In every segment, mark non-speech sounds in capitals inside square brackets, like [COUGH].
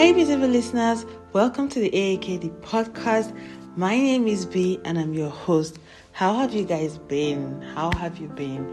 Hey, beautiful listeners, welcome to the AAKD podcast. My name is B and I'm your host. How have you guys been? How have you been?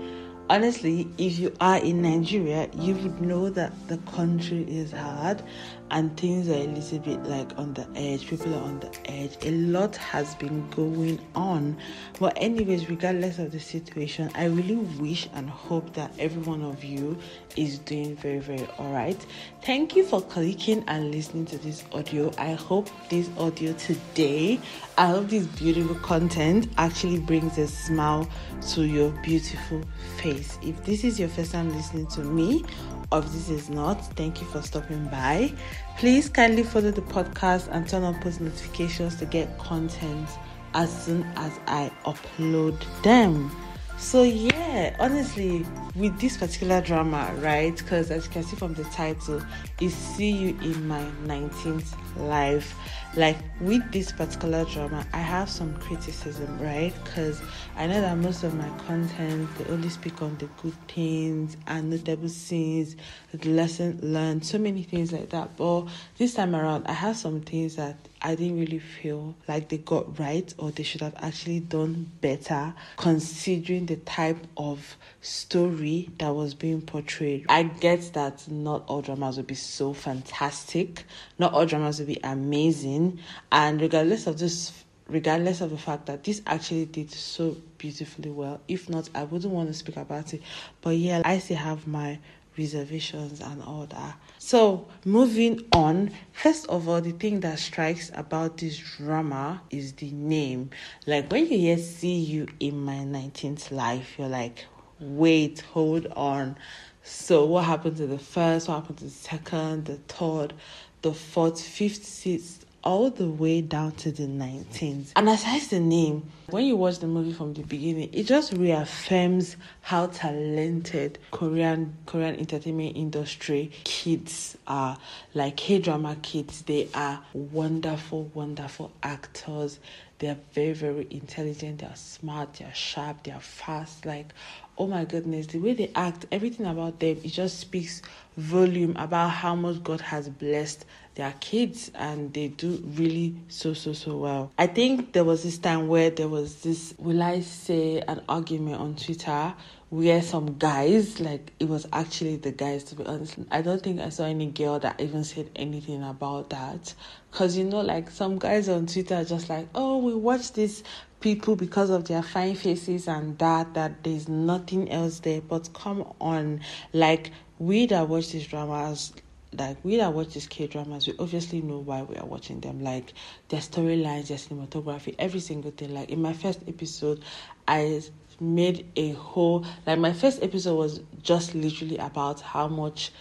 honestly, if you are in Nigeria, you would know that the country is hard and things are a little bit like on the edge. People are on the edge. A lot has been going on. But, anyways, regardless of the situation, I really wish and hope that every one of you is doing very, very all right. Thank you for clicking and listening to this audio. I hope this audio today, I hope this beautiful content actually brings a smile to your beautiful face. If this is your first time listening to me, or if this is not, thank you for stopping by. Please kindly follow the podcast and turn on post notifications to get content as soon as I upload them. So yeah, honestly, with this particular drama, right? Because as you can see from the title, is "See You in My 19th Life." Like with this particular drama, I have some criticism, right? Because I know that most of my content they only speak on the good things and notable scenes, the lesson learned, so many things like that. But this time around, I have some things that I didn't really feel like they got right or they should have actually done better considering the type of story that was being portrayed. I get that not all dramas will be so fantastic, not all dramas will be amazing, and regardless of this regardless of the fact that this actually did so beautifully well. If not, I wouldn't want to speak about it. But yeah, I still have my reservations and all that. So, moving on, first of all, the thing that strikes about this drama is the name. Like when you hear See You in My 19th Life, you're like, wait, hold on. So, what happened to the first? What happened to the second, the third, the fourth, fifth, sixth, all the way down to the 19th. And aside the name, when you watch the movie from the beginning, it just reaffirms how talented Korean Korean entertainment industry kids are. Like K drama kids, they are wonderful, wonderful actors. They are very, very intelligent. They are smart. They are sharp. They are fast. Like oh my goodness, the way they act, everything about them, it just speaks volume about how much God has blessed their kids and they do really so so so well. I think there was this time where there was this will I say an argument on Twitter where some guys like it was actually the guys to be honest. I don't think i saw any girl that even said anything about that. Because you know like some guys on twitter just like oh we watch these people because of their fine faces and that that there's nothing else there. But come on like we that watch these dramas like we that watch these K dramas, we obviously know why we are watching them. Like their storylines, their cinematography, every single thing. Like in my first episode, I made a whole like my first episode was just literally about how much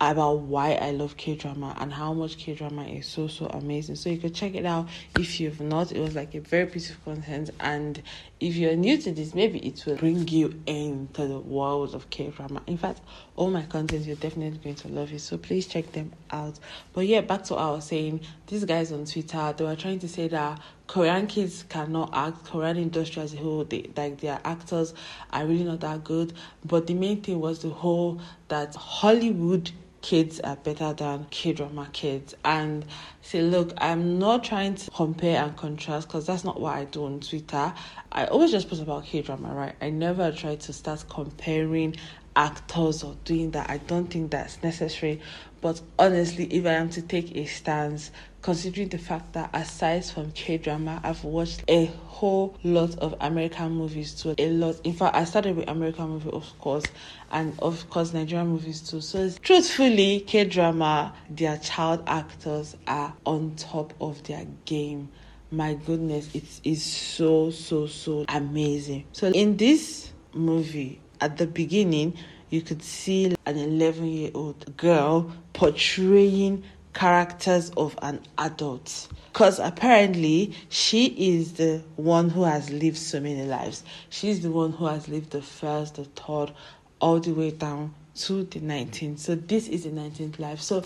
about why I love K drama and how much K drama is so so amazing. So you could check it out if you've not. It was like a very piece of content, and if you're new to this, maybe it will bring you into the world of K drama. In fact, all my content you're definitely going to love it. So please check them out. But yeah, back to what I was saying. These guys on Twitter they were trying to say that Korean kids cannot act. Korean industry as a whole, they like their actors are really not that good. But the main thing was the whole that Hollywood kids are better than K drama kids. And say, look, I'm not trying to compare and contrast because that's not what I do on Twitter. I always just post about K drama, right? I never try to start comparing actors or doing that. I don't think that's necessary. But honestly, if I am to take a stance, considering the fact that aside from K drama, I've watched a whole lot of American movies too. A lot. In fact, I started with American movie, of course, and of course Nigerian movies too. So truthfully, K drama, their child actors are on top of their game. My goodness, it is so so so amazing. So in this movie, at the beginning, you could see an 11 year old girl portraying characters of an adult. Because apparently she is the one who has lived so many lives. She's the one who has lived the first the third all the way down to the 19th so this is the 19th life. So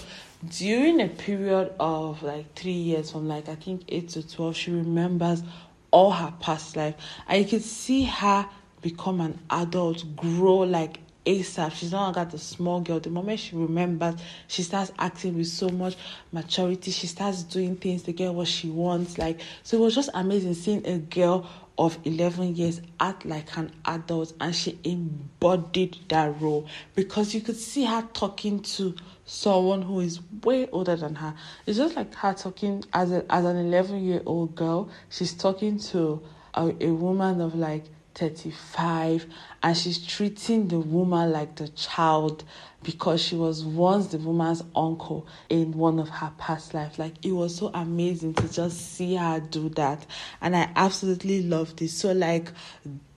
during a period of like three years from like i think 8 to 12 she remembers all her past life. And you can see her become an adult grow like ASAP. She's no longer the small girl. The moment she remembers, she starts acting with so much maturity. She starts doing things to get what she wants. Like so, it was just amazing seeing a girl of 11 years act like an adult and she embodied that role because you could see her talking to someone who is way older than her it's just like her talking as a, as an 11 year old girl she's talking to a, a woman of like 35 and she's treating the woman like the child because she was once the woman's uncle in one of her past life Like it was so amazing to just see her do that. And I absolutely loved it. So like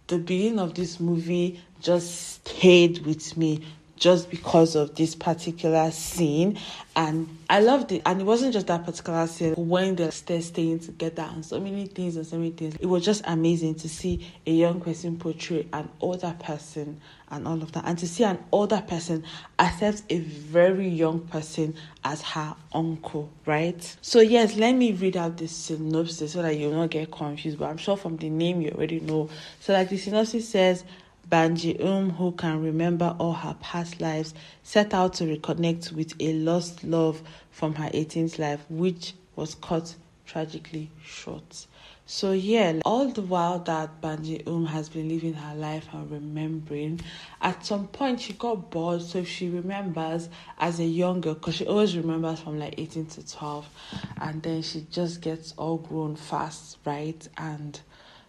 the beginning of this movie just stayed with me just because of this particular scene and I loved it. And it wasn't just that particular scene when they're still staying together and so many things and so many things. It was just amazing to see a young person portray an older person and all of that. And to see an older person accept a very young person as her uncle, right? So yes, let me read out the synopsis so that you'll not get confused. But I'm sure from the name you already know. So like the synopsis says Banji Um, who can remember all her past lives, set out to reconnect with a lost love from her 18th life, which was cut tragically short. So yeah, all the while that Banji Um has been living her life and remembering, at some point she got bored. So she remembers as a young girl, because she always remembers from like 18 to 12, and then she just gets all grown fast, right? And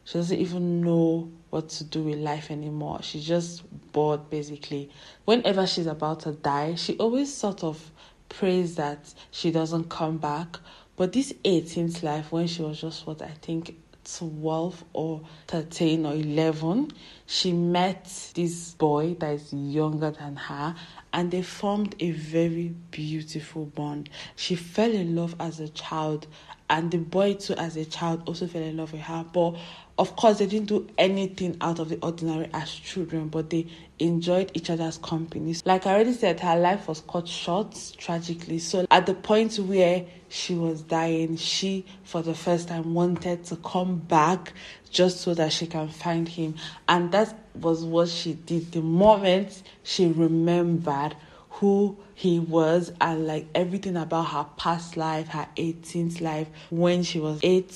she doesn't even know what to do with life anymore. She's just bored basically. Whenever she's about to die, she always sort of prays that she doesn't come back. But this 18th life, when she was just what I think 12 or 13 or 11, she met this boy that is younger than her and they formed a very beautiful bond. She fell in love as a child, and the boy, too, as a child, also fell in love with her. But of course, they didn't do anything out of the ordinary as children, but they enjoyed each other's company. Like I already said, her life was cut short tragically. So at the point where she was dying, she, for the first time, wanted to come back just so that she can find him. And that was what she did. The moment she remembered who he was and like everything about her past life, her 18th life, when she was 8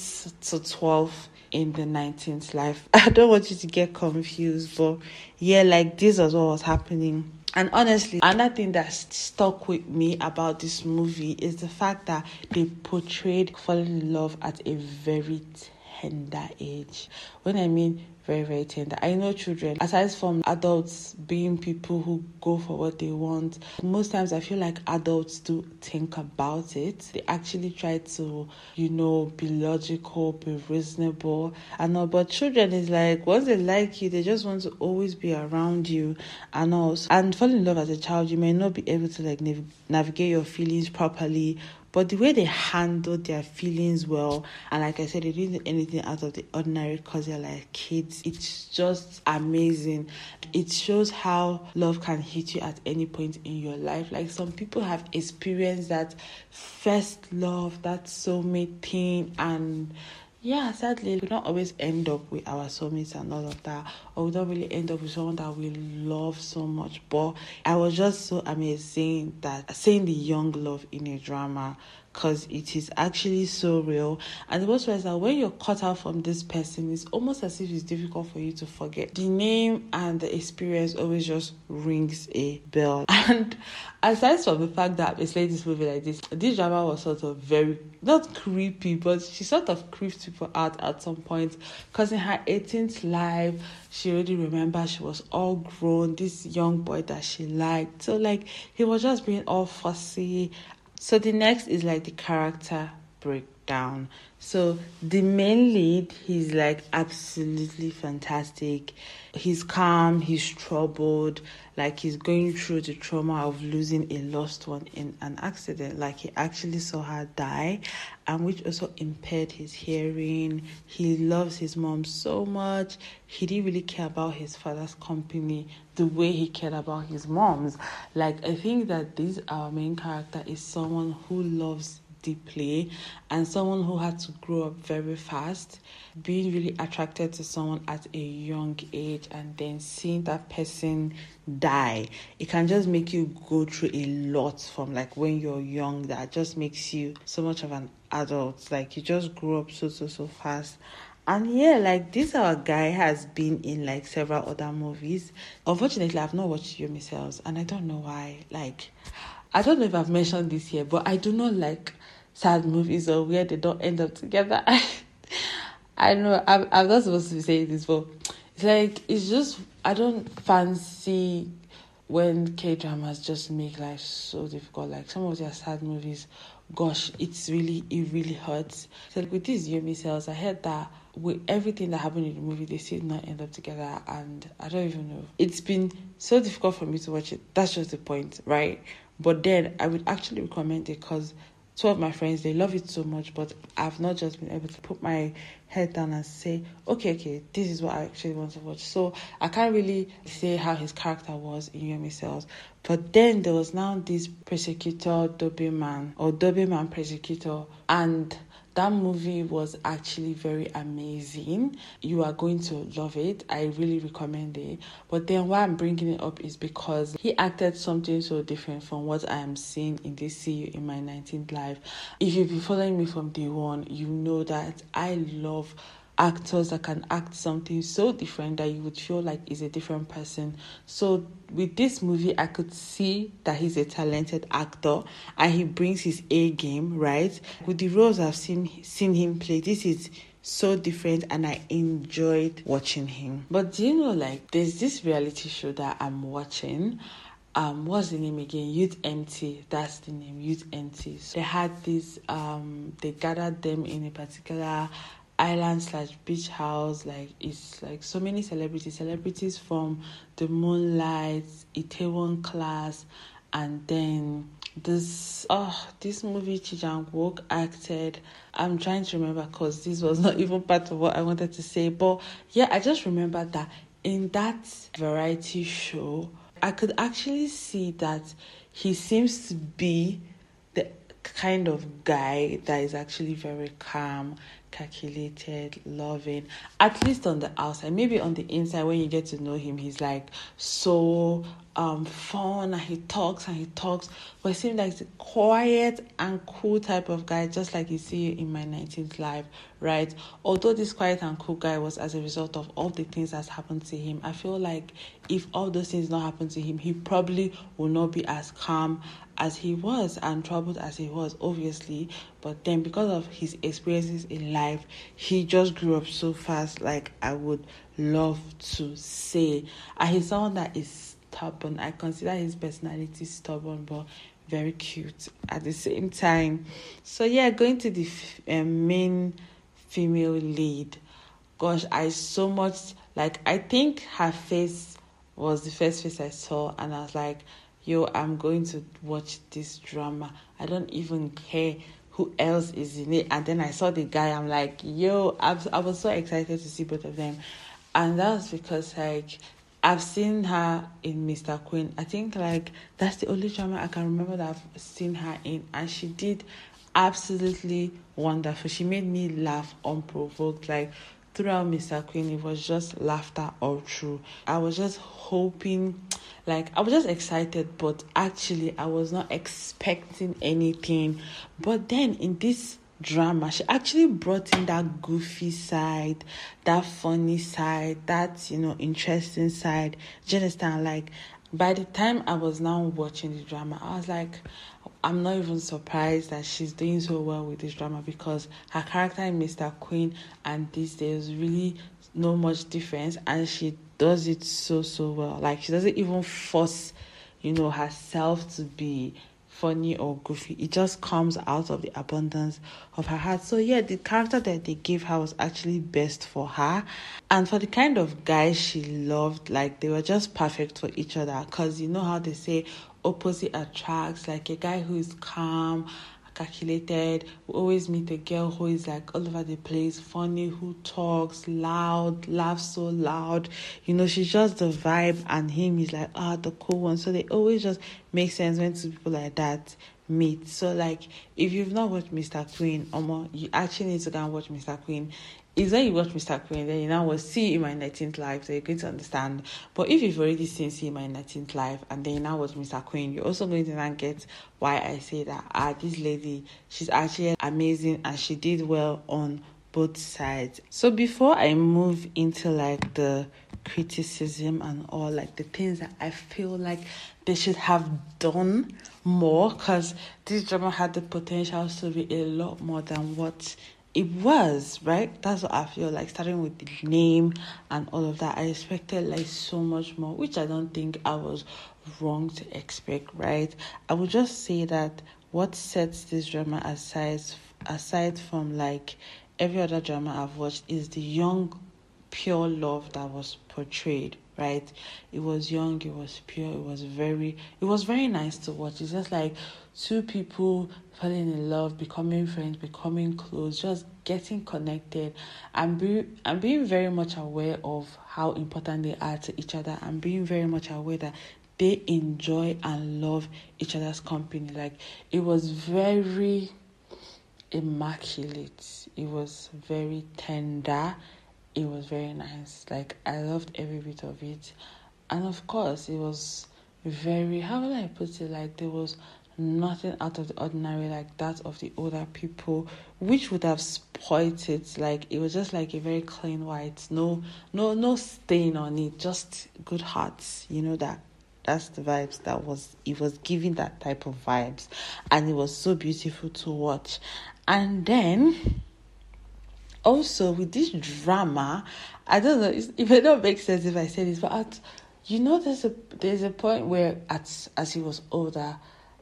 to 12 in the 19th life. [LAUGHS] I don't want you to get confused, but yeah, like this was what was happening. And honestly, another thing that stuck with me about this movie is the fact that they portrayed falling in love at a very tender age. When I mean very, very tender. I know children, aside from adults being people who go for what they want, most times I feel like adults do think about it. They actually try to, you know, be logical, be reasonable. and all. But children is like, once they like you, they just want to always be around you and all. And fall in love as a child, you may not be able to like nav- navigate your feelings properly but the way they handled their feelings well, and like I said, they didn't do anything out of the ordinary because they're like kids. It's just amazing. It shows how love can hit you at any point in your life. Like some people have experienced that first love, that soulmate thing, and yeah, sadly, we don't always end up with our soulmates and all of that, or we don't really end up with someone that we love so much. But I was just so amazing that seeing the young love in a drama because it is actually so real. And the worst part is that when you're cut out from this person, it's almost as if it's difficult for you to forget. The name and the experience always just rings a bell. [LAUGHS] And aside from the fact that I played this movie like this, this drama was sort of very not creepy, but she sort of creeps people out at some point. Because in her 18th life, she already remember she was all grown, this young boy that she liked. So like he was just being all fussy so the next is like the character breakdown. So the main lead, he's like absolutely fantastic. He's calm, he's troubled, like he's going through the trauma of losing a lost one in an accident. Like he actually saw her die, and which also impaired his hearing. He loves his mom so much. He didn't really care about his father's company the way he cared about his mom's. Like I think that this our main character is someone who loves deeply and someone who had to grow up very fast being really attracted to someone at a young age and then seeing that person die it can just make you go through a lot from like when you're young that just makes you so much of an adult like you just grew up so so so fast and yeah, like this our guy has been in like several other movies. Unfortunately, I've not watched Yumi Cells and I don't know why. Like I don't know if I've mentioned this here, but I do not like sad movies or where they don't end up together. [LAUGHS] I know I'm, I'm not supposed to be saying this, but it's like it's just I don't fancy when K dramas just make life so difficult. Like some of their sad movies, gosh, it's really it really hurts. So like with these Yumi cells, I heard that with everything that happened in the movie, they still not end up together, and I don't even know. It's been so difficult for me to watch it. That's just the point, right? But then I would actually recommend it because two of my friends they love it so much, but I've not just been able to put my head down and say, okay, okay, this is what I actually want to watch. So I can't really say how his character was in Yumi Cells. But then there was now this prosecutor Doberman or Doberman prosecutor and that movie was actually very amazing. You are going to love it. I really recommend it. But then why I'm bringing it up is because he acted something so different from what I am seeing in this See in My 19th Life. If you've been following me from day one, you know that I love actors that can act something so different that you would feel like is a different person. So with this movie, I could see that he's a talented actor and he brings his A game, right? With the roles I've seen seen him play, this is so different and I enjoyed watching him. But do you know like there's this reality show that I'm watching um what's the name again youth mt that's the name youth mt so they had this um they gathered them in a particular island slash beach house like it's like so many celebrities. Celebrities from the moonlight itaewon class and then this oh this movie Ji Chang-wook acted. I'm trying to remember because this was not even part of what i wanted to say but yeah i just remember that in that variety show i could actually see that he seems to be the kind of guy that is actually very calm calculated, loving, at least on the outside. Maybe on the inside, when you get to know him, he's like so um fun and he talks and he talks. But it seems like a quiet and cool type of guy, just like you see in my 19th life, right? Although this quiet and cool guy was as a result of all the things that's happened to him, I feel like if all those things not happened to him, he probably will not be as calm as he was and troubled as he was, obviously. But then, because of his experiences in life, he just grew up so fast. Like I would love to say, and he's someone that is stubborn. I consider his personality stubborn, but very cute at the same time. So yeah, going to the uh, main female lead. Gosh, I so much like. I think her face was the first face I saw, and I was like yo, I'm going to watch this drama. I don't even care who else is in it. And then I saw the guy, I'm like, yo, I was, so excited to see both of them. And that was because, like, I've seen her in Mr. Queen. I think, like, that's the only drama I can remember that I've seen her in. And she did absolutely wonderful. She made me laugh unprovoked. Like, throughout Mr. Queen, it was just laughter all through. I was just hoping like I was just excited, but actually I was not expecting anything. But then in this drama, she actually brought in that goofy side, that funny side, that you know, interesting side. Do you understand? Like by the time I was now watching the drama, I was like, I'm not even surprised that she's doing so well with this drama because her character in Mr. Queen and this there's really no much difference and she does it so so well. Like she doesn't even force, you know, herself to be funny or goofy. It just comes out of the abundance of her heart. So yeah, the character that they gave her was actually best for her. And for the kind of guy she loved, like they were just perfect for each other. Cause you know how they say opposite attracts, like a guy who is calm calculated. We always meet a girl who is like all over the place, funny, who talks loud, laughs so loud. You know, she's just the vibe, and him is like, ah, the cool one. So they always just make sense when two people like that meet. So like if you've not watched Mr. Queen, Omo, you actually need to go and watch Mr. Queen. Is when you watch Mr. Queen, then you now will see in my 19th life, so you're going to understand. But if you've already seen see in my 19th life and then you now watch Mr. Queen, you're also going to now get why I say that ah this lady, she's actually amazing and she did well on both sides. So before I move into like the criticism and all like the things that I feel like they should have done more because this drama had the potential to be a lot more than what it was, right? That's what I feel like starting with the name and all of that. I expected like so much more, which I don't think I was wrong to expect, right? I would just say that what sets this drama aside aside from like every other drama I've watched is the young, pure love that was portrayed. Right, it was young, it was pure, it was very, it was very nice to watch. It's just like two people falling in love, becoming friends, becoming close, just getting connected, and be and being very much aware of how important they are to each other, and being very much aware that they enjoy and love each other's company. Like it was very immaculate. It was very tender. It was very nice. Like I loved every bit of it. And of course it was very how will I put it? Like there was nothing out of the ordinary like that of the older people, which would have spoiled it. Like it was just like a very clean white, no no no stain on it, just good hearts, you know that that's the vibes that was it was giving that type of vibes and it was so beautiful to watch and then also with this drama, I don't know if it don't make sense if I say this, but at, you know, there's a there's a point where at as he was older,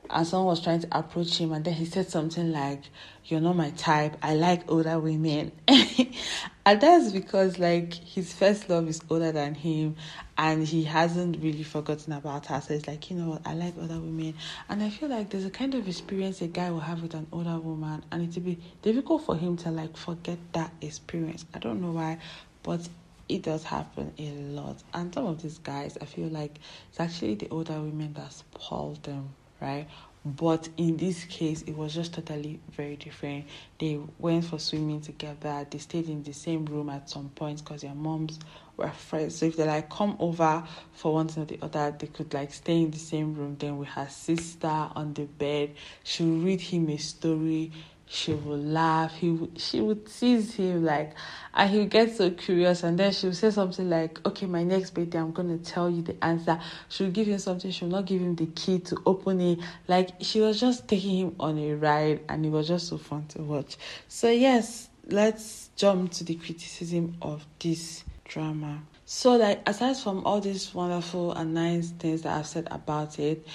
and someone was trying to approach him, and then he said something like, "You're not my type. I like older women," [LAUGHS] and that's because like his first love is older than him, and he hasn't really forgotten about her. So it's like, you know what, I like older women, and I feel like there's a kind of experience a guy will have with an older woman, and it'll be difficult for him to like forget that experience. I don't know why, but it does happen a lot. And some of these guys, I feel like it's actually the older women that spoil them right? But in this case, it was just totally very different. They went for swimming together. They stayed in the same room at some point because their moms were friends. So if they like come over for one thing or the other, they could like stay in the same room. Then with her sister on the bed, she would read him a story she would laugh. He she would tease him like, and he would get so curious. And then she would say something like, "Okay, my next birthday, I'm gonna tell you the answer." She would give him something. She would not give him the key to open it. Like she was just taking him on a ride, and it was just so fun to watch. So yes, let's jump to the criticism of this drama. So like aside from all these wonderful and nice things that I've said about it,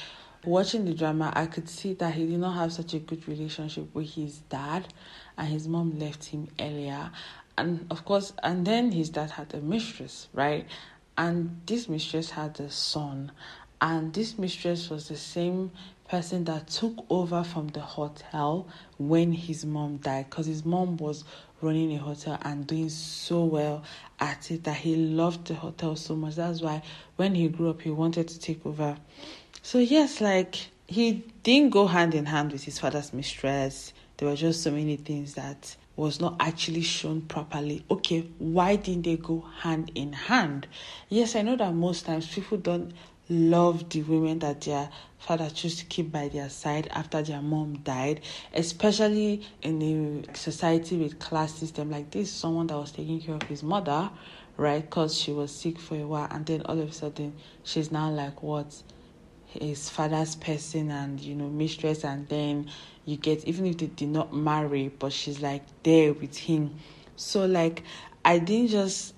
watching the drama, I could see that he did not have such a good relationship with his dad, and his mom left him earlier. And of course, and then his dad had a mistress, right? And this mistress had a son, and this mistress was the same person that took over from the hotel when his mom died because his mom was running a hotel and doing so well at it that he loved the hotel so much. That's why when he grew up, he wanted to take over so yes, like he didn't go hand in hand with his father's mistress. There were just so many things that was not actually shown properly. Okay, why didn't they go hand in hand? Yes, I know that most times people don't love the women that their father chose to keep by their side after their mom died, especially in a society with class system like this. Someone that was taking care of his mother, right? Because she was sick for a while, and then all of a sudden she's now like what his father's person and you know mistress and then you get even if they did not marry but she's like there with him. So like i didn't just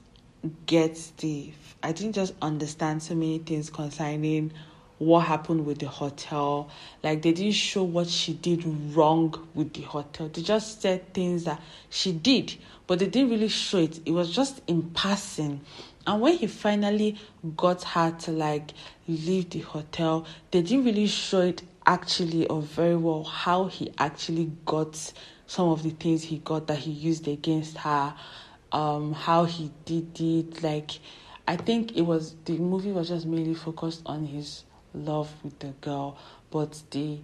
get the i didn't just understand so many things concerning what happened with the hotel. Like they didn't show what she did wrong with the hotel. They just said things that she did but they didn't really show it. It was just in passing. And when he finally got her to like leave the hotel, they didn't really show it actually or very well how he actually got some of the things he got that he used against her, um, how he did it. Like, I think it was the movie was just mainly focused on his love with the girl, but the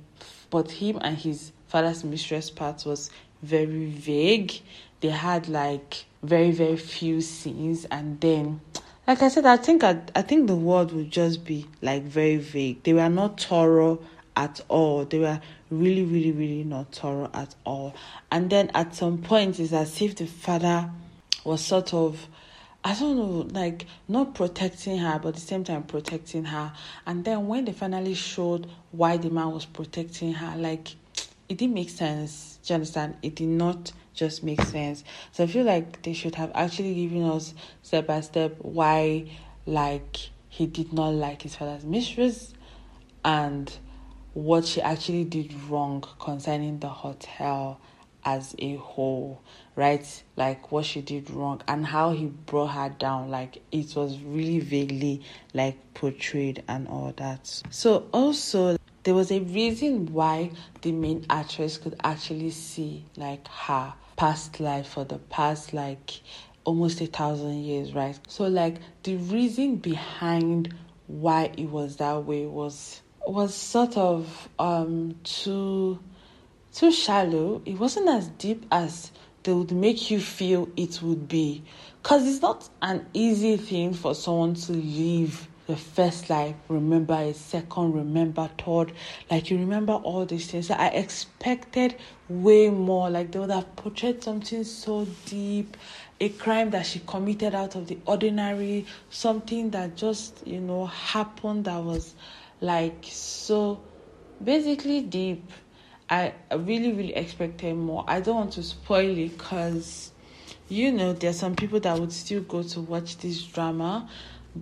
but him and his father's mistress part was very vague. They had like very very few scenes, and then, like I said, I think I, I think the word would just be like very vague. They were not thorough at all. They were really really really not thorough at all. And then at some point, it's as if the father was sort of I don't know, like not protecting her, but at the same time protecting her. And then when they finally showed why the man was protecting her, like it didn't make sense. Do you understand? It did not just make sense. So I feel like they should have actually given us step by step why, like, he did not like his father's mistress and what she actually did wrong concerning the hotel as a whole, right? Like what she did wrong and how he brought her down. Like it was really vaguely like portrayed and all that. So also there was a reason why the main actress could actually see like her past life for the past like almost a thousand years, right? So like the reason behind why it was that way was was sort of um too too shallow. It wasn't as deep as they would make you feel it would be. Because it's not an easy thing for someone to live the first life, remember a second, remember third. Like you remember all these things. I expected way more. Like they would have portrayed something so deep, a crime that she committed out of the ordinary, something that just, you know, happened that was like so basically deep I really, really expected more. I don't want to spoil it because, you know, there are some people that would still go to watch this drama,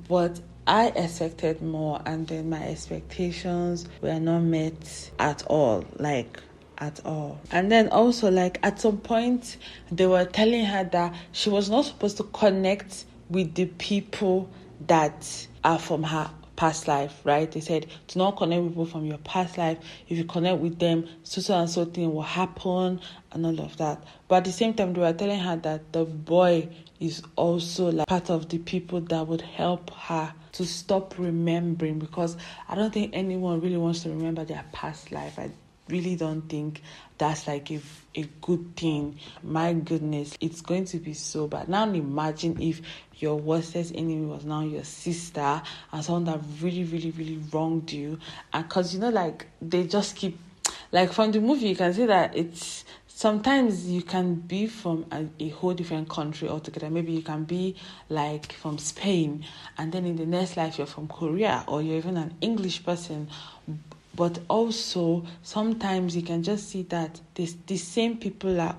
but I expected more, and then my expectations were not met at all. Like, at all. And then also, like, at some point, they were telling her that she was not supposed to connect with the people that are from her past life, right? They said do not connect with people from your past life. If you connect with them, so so and so thing will happen and all of that. But at the same time, they were telling her that the boy is also like part of the people that would help her to stop remembering because I don't think anyone really wants to remember their past life. I really don't think that's like a, a good thing. My goodness, it's going to be so bad. Now imagine if your worst enemy was now your sister and someone that really, really, really wronged you. And because you know, like they just keep like from the movie you can see that it's sometimes you can be from a, a, whole different country altogether. Maybe you can be like from Spain, and then in the next life you're from Korea, or you're even an English person but also sometimes you can just see that this the same people are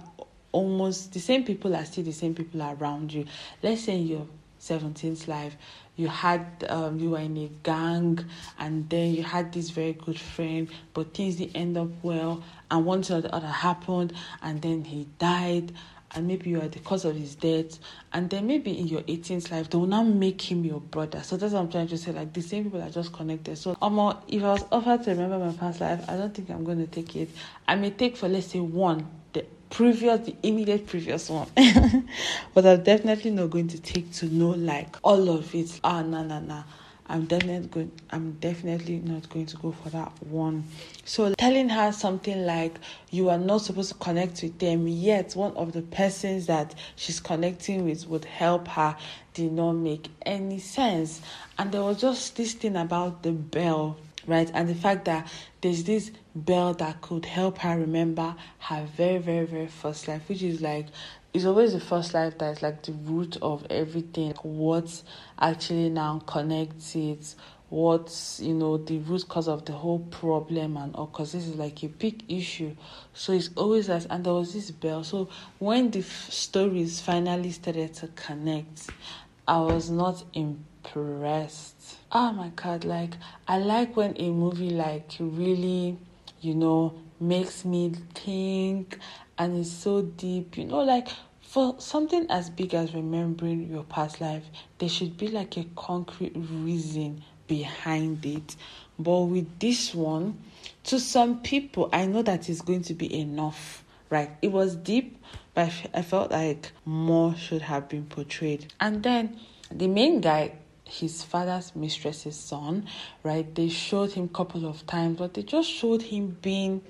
almost the same people are still the same people around you. Let's say in your 17th life, you had um, you were in a gang and then you had this very good friend, but things didn't end up well, and one or the other happened, and then he died, and maybe you are the cause of his death, and then maybe in your 18th life, they will now make him your brother. So that's what I'm trying to say. Like the same people are just connected. So, um, if I was offered to remember my past life, I don't think I'm going to take it. I may take for let's say one, the previous, the immediate previous one, [LAUGHS] but I'm definitely not going to take to know like all of it. Ah, no, no, no. I'm definitely going I'm definitely not going to go for that one. So telling her something like you are not supposed to connect with them yet one of the persons that she's connecting with would help her did not make any sense. And there was just this thing about the bell right? And the fact that there's this bell that could help her remember her very, very, very first life, which is like it's always the first life that is like the root of everything. What actually now connects it, what's you know the root cause of the whole problem and all? Because this is like a big issue. So it's always as and there was this bell. So when the f- stories finally started to connect i was not impressed. Oh my god like i like when a movie like really you know makes me think and it's so deep you know like for something as big as remembering your past life there should be like a concrete reason behind it. But with this one to some people i know that it's going to be enough. Right it was deep but i felt like more should have been portrayed. And then the main guy his father's mistress's son, right? They showed him a couple of times, but they just showed him being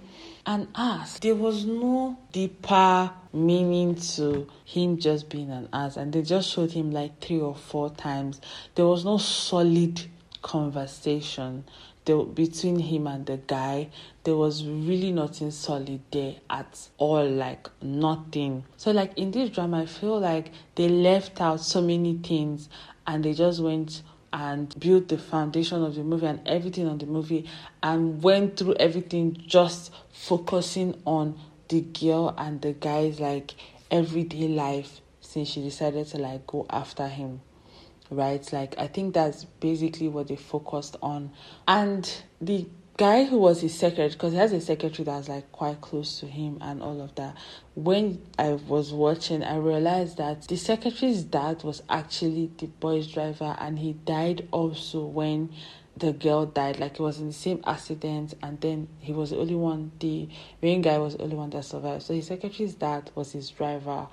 an ass. There was no deeper meaning to him just being an ass, and they just showed him like three or four times. There was no solid conversation the, between him and the guy there was really nothing solid there at all like nothing so like in this drama i feel like they left out so many things and they just went and built the foundation of the movie and everything on the movie and went through everything just focusing on the girl and the guy's like everyday life since she decided to like go after him right? Like i think that's basically what they focused on. And the guy who was his secretary because he has a secretary that's like quite close to him and all of that. When i was watching i realized that the secretary's dad was actually the boy's driver and he died also when the girl died. Like it was in the same accident and then he was the only one the main guy was the only one that survived. So his secretary's dad was his driver.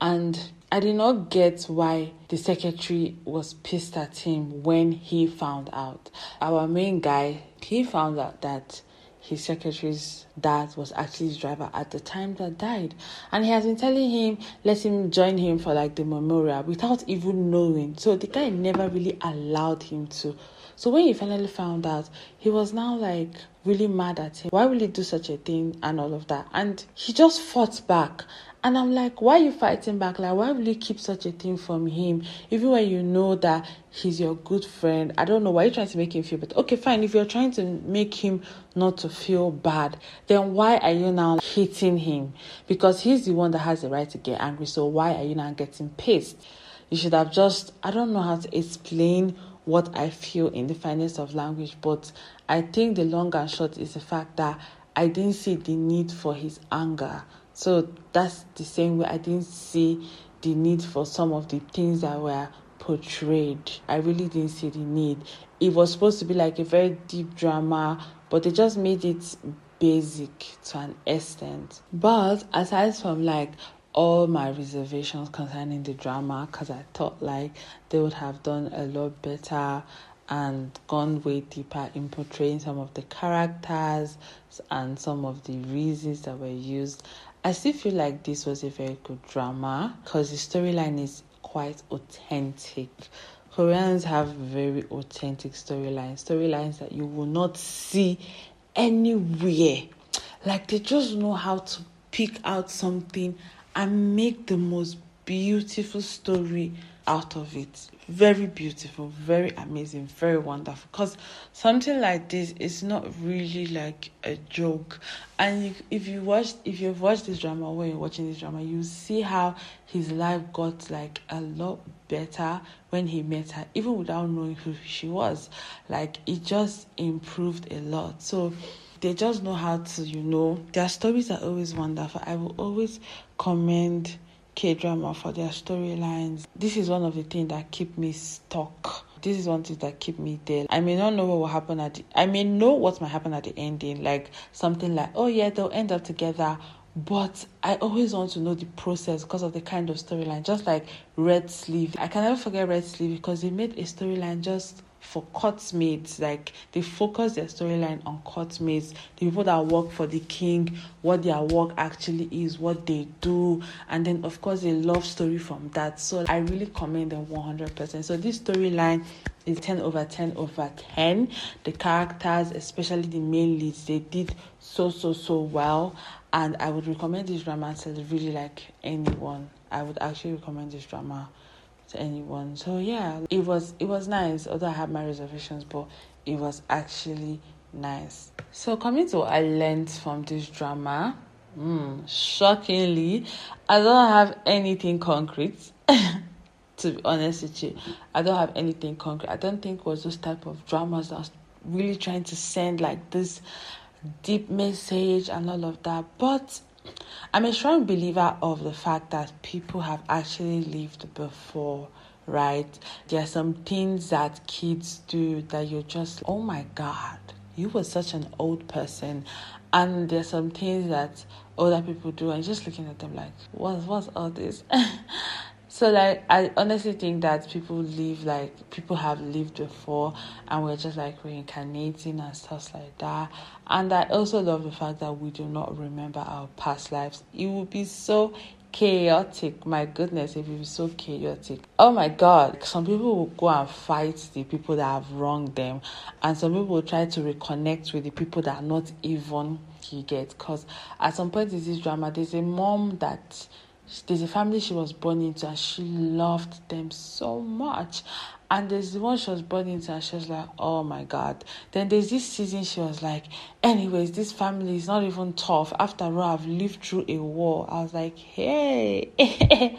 And I did not get why the secretary was pissed at him when he found out. Our main guy, he found out that his secretary's dad was actually his driver at the time that died. And he has been telling him, let him join him for like the memorial without even knowing. So the guy never really allowed him to. So when he finally found out, he was now like really mad at him. Why will he do such a thing and all of that? And he just fought back. And I'm like, why are you fighting back? Like, why will you keep such a thing from him? Even when you know that he's your good friend. I don't know why you're trying to make him feel bad. Okay, fine. If you're trying to make him not to feel bad, then why are you now hitting him? Because he's the one that has the right to get angry. So why are you now getting pissed? You should have just, I don't know how to explain what I feel in the finest of language, but I think the long and short is the fact that I didn't see the need for his anger so that's the same way I didn't see the need for some of the things that were portrayed. I really didn't see the need. It was supposed to be like a very deep drama, but they just made it basic to an extent. But aside from like all my reservations concerning the drama, because I thought like they would have done a lot better and gone way deeper in portraying some of the characters and some of the reasons that were used. I still feel like this was a very good drama because the storyline is quite authentic. Koreans have very authentic storylines, storylines that you will not see anywhere. Like they just know how to pick out something and make the most beautiful story out of it. Very beautiful, very amazing, very wonderful. Because something like this is not really like a joke. And you, if you watch, if you've watched this drama or you're watching this drama, you see how his life got like a lot better when he met her, even without knowing who she was. Like it just improved a lot. So they just know how to, you know, their stories are always wonderful. I will always commend K drama for their storylines. This is one of the things that keep me stuck. This is one thing that keep me there. I may not know what will happen at the, I may know what might happen at the ending, like something like, oh yeah, they'll end up together. But I always want to know the process because of the kind of storyline. Just like Red Sleeve. I can never forget Red Sleeve because they made a storyline just for court maids. Like they focus their storyline on court maids, the people that work for the king, what their work actually is, what they do, and then of course a love story from that. So I really commend them 100%. So this storyline is 10 over 10 over 10. The characters, especially the main leads, they did so so so well, and I would recommend this drama to really like anyone. I would actually recommend this drama to anyone. So yeah, it was it was nice. Although I had my reservations, but it was actually nice. So coming to what I learned from this drama, mm, shockingly, I don't have anything concrete. [LAUGHS] to be honest with you, I don't have anything concrete. I don't think it was those type of dramas that was really trying to send like this deep message and all of that. But I'm a strong believer of the fact that people have actually lived before, right? There are some things that kids do that you're just, oh my God, you were such an old person. And there's some things that other people do, and just looking at them like, what, what's all this? [LAUGHS] So like I honestly think that people live like people have lived before and we're just like reincarnating and stuff like that. And I also love the fact that we do not remember our past lives. It would be so chaotic. My goodness, it would be so chaotic. Oh my god. Some people will go and fight the people that have wronged them, and some people will try to reconnect with the people that are not even you get. Because at some point in this drama, there's a mom that there's a family she was born into and she loved them so much. And there's the one she was born into and she was like oh my god. Then there's this season she was like anyways this family is not even tough. After all i've lived through a war. I was like hey [LAUGHS]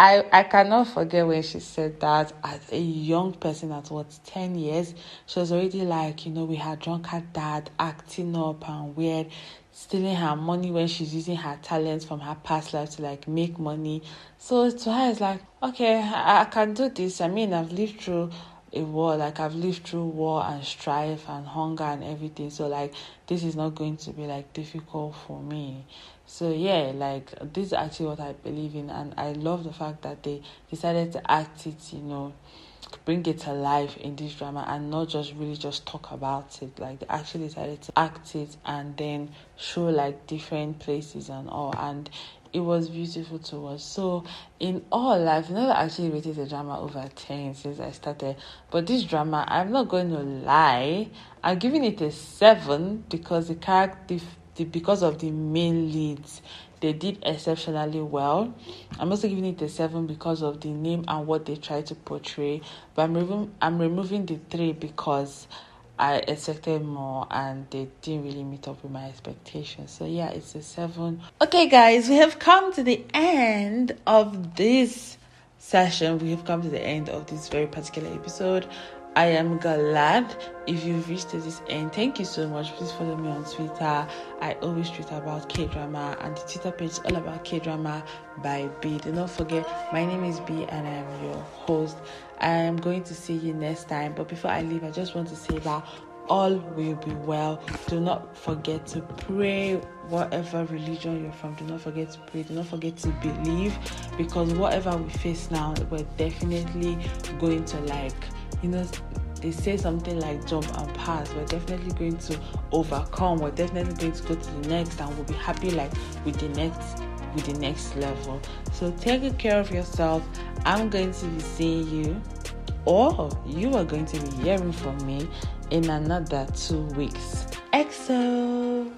I, I cannot forget when she said that as a young person at what 10 years she was already like you know we had drunk her dad acting up and weird stealing her money when she's using her talents from her past life to like make money. So to her, it's like, okay, I, I can do this. I mean, I've lived through a war, like I've lived through war and strife and hunger and everything. So like this is not going to be like difficult for me. So yeah, like this is actually what I believe in, and I love the fact that they decided to act it, you know bring it to life in this drama and not just really just talk about it. Like they actually decided to act it and then show like different places and all and it was beautiful to watch. So in all i've never actually rated the drama over 10 since i started but this drama i'm not going to lie i'm giving it a 7 because the character the, because of the main leads they did exceptionally well. I'm also giving it a seven because of the name and what they try to portray. But I'm removing I'm removing the three because I expected more and they didn't really meet up with my expectations. So yeah, it's a seven. Okay guys, we have come to the end of this session. We have come to the end of this very particular episode. I am glad if you've reached to this end. Thank you so much. Please follow me on Twitter. I always tweet about K drama, and the Twitter page all about K drama by B. Do not forget, my name is B, and I am your host. I am going to see you next time. But before I leave, I just want to say that all will be well. Do not forget to pray, whatever religion you're from. Do not forget to pray. Do not forget to believe, because whatever we face now, we're definitely going to like you know, they say something like jump and pass. We're definitely going to overcome. We're definitely going to go to the next, and we'll be happy like with the next with the next level. So take good care of yourself. I'm going to be seeing you, or you are going to be hearing from me in another two weeks. EXO.